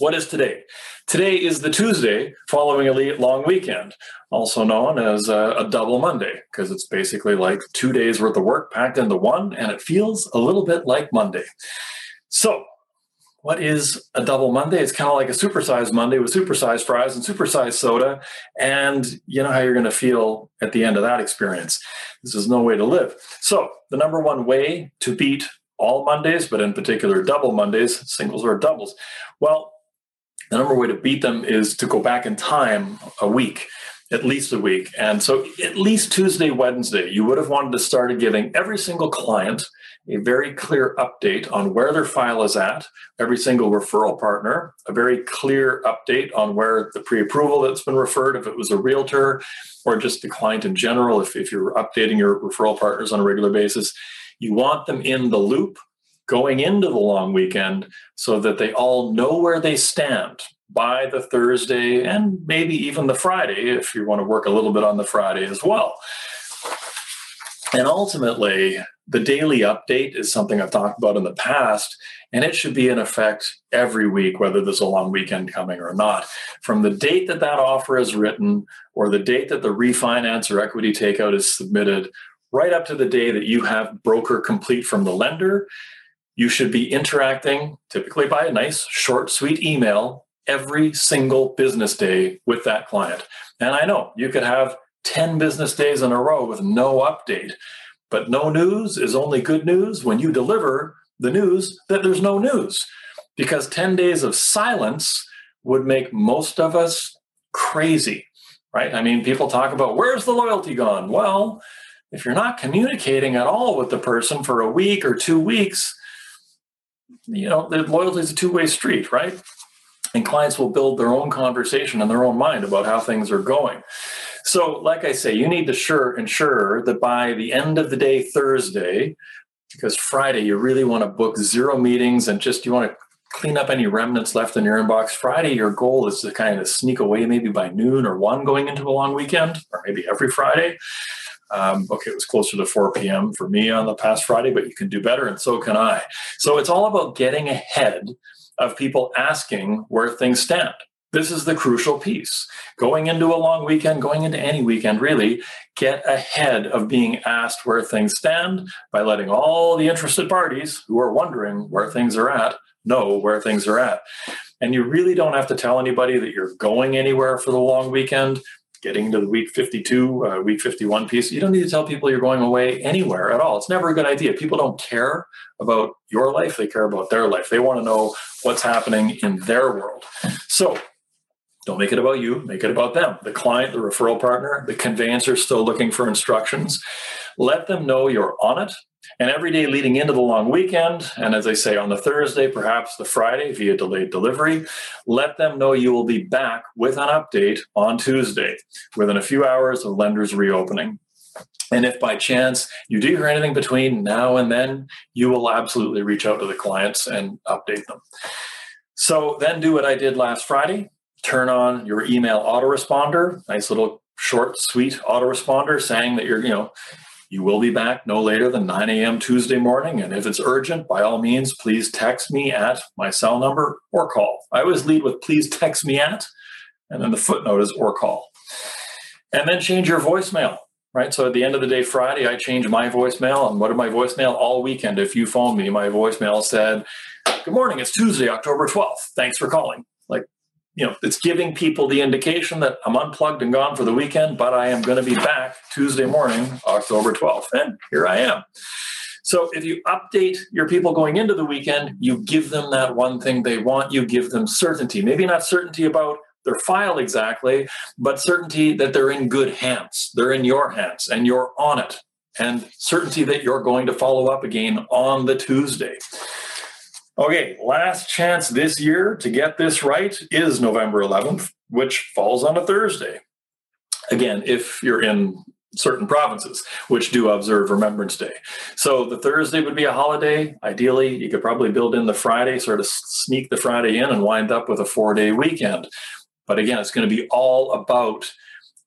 what is today? Today is the Tuesday following a long weekend, also known as a, a double Monday, because it's basically like two days worth of work packed into one, and it feels a little bit like Monday. So, what is a double Monday? It's kind of like a supersized Monday with supersized fries and supersized soda. And you know how you're going to feel at the end of that experience. This is no way to live. So, the number one way to beat all Mondays, but in particular double Mondays, singles or doubles, well, the number way to beat them is to go back in time a week at least a week. And so, at least Tuesday, Wednesday, you would have wanted to start giving every single client a very clear update on where their file is at, every single referral partner, a very clear update on where the pre approval that's been referred, if it was a realtor or just the client in general, if, if you're updating your referral partners on a regular basis. You want them in the loop going into the long weekend so that they all know where they stand by the Thursday and maybe even the Friday if you want to work a little bit on the Friday as well. And ultimately, the daily update is something I've talked about in the past, and it should be in effect every week, whether there's a long weekend coming or not. From the date that that offer is written, or the date that the refinance or equity takeout is submitted, right up to the day that you have broker complete from the lender, you should be interacting, typically by a nice, short, sweet email, every single business day with that client. And I know you could have 10 business days in a row with no update. But no news is only good news when you deliver the news that there's no news. Because 10 days of silence would make most of us crazy, right? I mean, people talk about where's the loyalty gone? Well, if you're not communicating at all with the person for a week or two weeks, you know, loyalty is a two way street, right? And clients will build their own conversation in their own mind about how things are going. So, like I say, you need to sure ensure that by the end of the day, Thursday, because Friday you really want to book zero meetings and just you want to clean up any remnants left in your inbox. Friday, your goal is to kind of sneak away maybe by noon or one going into a long weekend, or maybe every Friday. Um, okay, it was closer to 4 p.m. for me on the past Friday, but you can do better, and so can I. So it's all about getting ahead of people asking where things stand. This is the crucial piece. Going into a long weekend, going into any weekend, really, get ahead of being asked where things stand by letting all the interested parties who are wondering where things are at know where things are at. And you really don't have to tell anybody that you're going anywhere for the long weekend. Getting into the week 52, uh, week 51 piece, you don't need to tell people you're going away anywhere at all. It's never a good idea. People don't care about your life, they care about their life. They want to know what's happening in their world. So, don't make it about you, make it about them. The client, the referral partner, the conveyancer still looking for instructions. Let them know you're on it. And every day leading into the long weekend, and as I say, on the Thursday, perhaps the Friday via delayed delivery, let them know you will be back with an update on Tuesday within a few hours of lenders reopening. And if by chance you do hear anything between now and then, you will absolutely reach out to the clients and update them. So then do what I did last Friday turn on your email autoresponder, nice little short, sweet autoresponder saying that you're, you know, you will be back no later than 9 a.m. Tuesday morning. And if it's urgent, by all means, please text me at my cell number or call. I always lead with please text me at, and then the footnote is or call. And then change your voicemail, right? So at the end of the day, Friday, I change my voicemail. And what did my voicemail all weekend? If you phone me, my voicemail said, Good morning, it's Tuesday, October 12th. Thanks for calling you know, it's giving people the indication that I'm unplugged and gone for the weekend, but I am going to be back Tuesday morning, October 12th. And here I am. So if you update your people going into the weekend, you give them that one thing they want, you give them certainty. Maybe not certainty about their file exactly, but certainty that they're in good hands. They're in your hands and you're on it. And certainty that you're going to follow up again on the Tuesday. Okay, last chance this year to get this right is November 11th, which falls on a Thursday. Again, if you're in certain provinces which do observe Remembrance Day. So the Thursday would be a holiday. Ideally, you could probably build in the Friday, sort of sneak the Friday in and wind up with a four day weekend. But again, it's going to be all about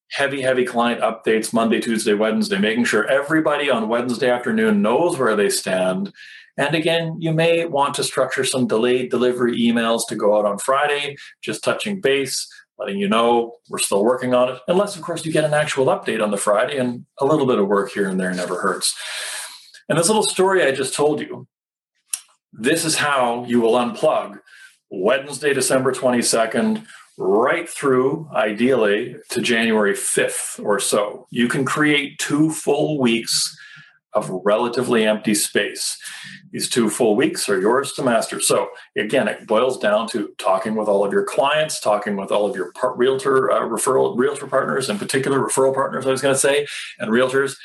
heavy, heavy client updates Monday, Tuesday, Wednesday, making sure everybody on Wednesday afternoon knows where they stand And again, you may want to structure some delayed delivery emails to go out on Friday, just touching base, letting you know we're still working on it. Unless, of course, you get an actual update on the Friday, and a little bit of work here and there never hurts. And this little story I just told you, this is how you will unplug Wednesday, December 22nd, right through, ideally, to January 5th or so. You can create two full weeks of relatively empty space. These two full weeks are yours to master. So again, it boils down to talking with all of your clients, talking with all of your par- realtor uh, referral realtor partners, in particular referral partners. I was going to say, and realtors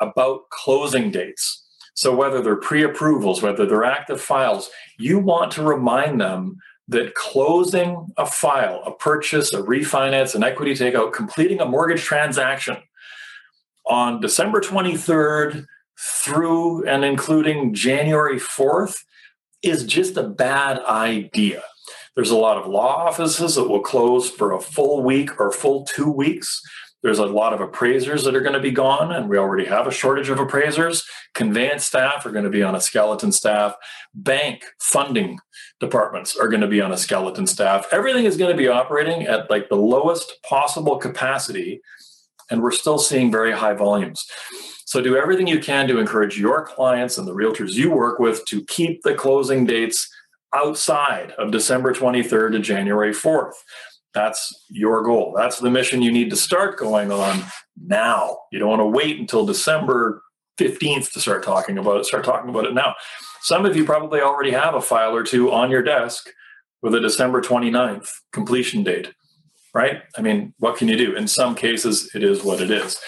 about closing dates. So whether they're pre-approvals, whether they're active files, you want to remind them that closing a file, a purchase, a refinance, an equity takeout, completing a mortgage transaction on December 23rd through and including January 4th is just a bad idea. There's a lot of law offices that will close for a full week or full two weeks. There's a lot of appraisers that are going to be gone, and we already have a shortage of appraisers. Conveyance staff are going to be on a skeleton staff. Bank funding departments are going to be on a skeleton staff. Everything is going to be operating at like the lowest possible capacity, and we're still seeing very high volumes. So do everything you can to encourage your clients and the realtors you work with to keep the closing dates outside of December 23rd to January 4th. That's your goal. That's the mission you need to start going on now. You don't want to wait until December 15th to start talking about it. Start talking about it now. Some of you probably already have a file or two on your desk with a December 29th completion date, right? I mean, what can you do? In some cases, it is what it is.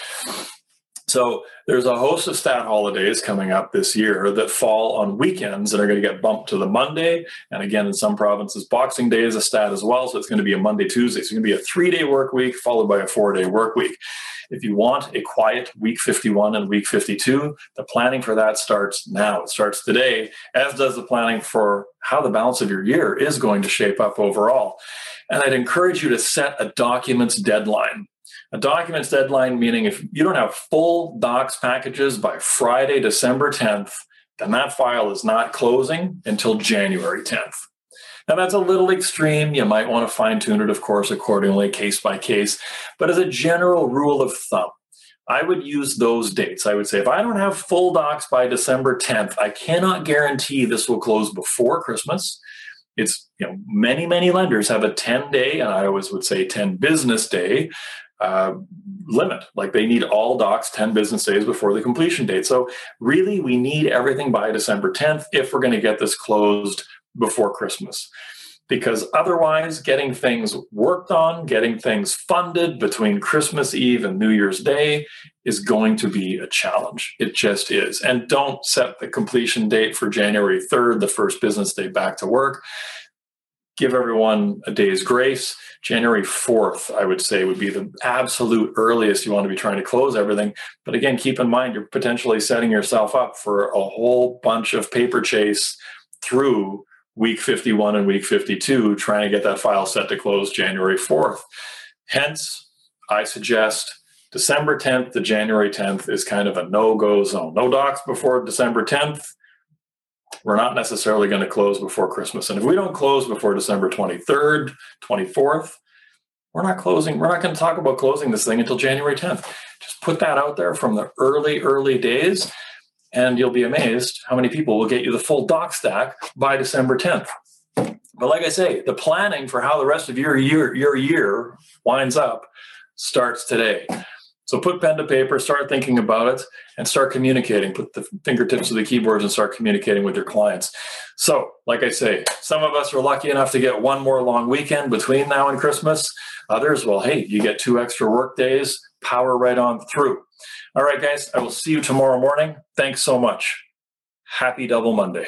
So there's a host of stat holidays coming up this year that fall on weekends and are going to get bumped to the Monday. And again, in some provinces, Boxing Day is a stat as well. So it's going to be a Monday, Tuesday. So it's going to be a three day work week followed by a four day work week. If you want a quiet week 51 and week 52, the planning for that starts now. It starts today, as does the planning for how the balance of your year is going to shape up overall. And I'd encourage you to set a documents deadline. A documents deadline meaning if you don't have full docs packages by Friday, December 10th, then that file is not closing until January 10th. Now, that's a little extreme. You might want to fine tune it, of course, accordingly, case by case. But as a general rule of thumb, I would use those dates. I would say if I don't have full docs by December 10th, I cannot guarantee this will close before Christmas. It's, you know, many, many lenders have a 10 day, and I always would say 10 business day uh, limit. Like they need all docs 10 business days before the completion date. So, really, we need everything by December 10th if we're going to get this closed before Christmas. Because otherwise, getting things worked on, getting things funded between Christmas Eve and New Year's Day is going to be a challenge. It just is. And don't set the completion date for January 3rd, the first business day back to work. Give everyone a day's grace January 4th, I would say, would be the absolute earliest you want to be trying to close everything. But again, keep in mind, you're potentially setting yourself up for a whole bunch of paper chase through week 51 and week 52, trying to get that file set to close January 4th. Hence, I suggest December 10th to January 10th is kind of a no go zone. No docs before December 10th. We're not necessarily going to close before Christmas. And if we don't close before December 23rd, 24th, we're not closing. We're not going to talk about closing this thing until January 10th. Just put that out there from the early, early days, and you'll be amazed how many people will get you the full doc stack by December 10th. But like I say, the planning for how the rest of your year, your year winds up starts today. So put pen to paper, start thinking about it, and start communicating. Put the fingertips of the keyboards and start communicating with your clients. So, like I say, some of us are lucky enough to get one more long weekend between now and Christmas. Others, well, hey, you get two extra work days, power right on through. All right, guys, I will see you tomorrow morning. Thanks so much. Happy Double Monday.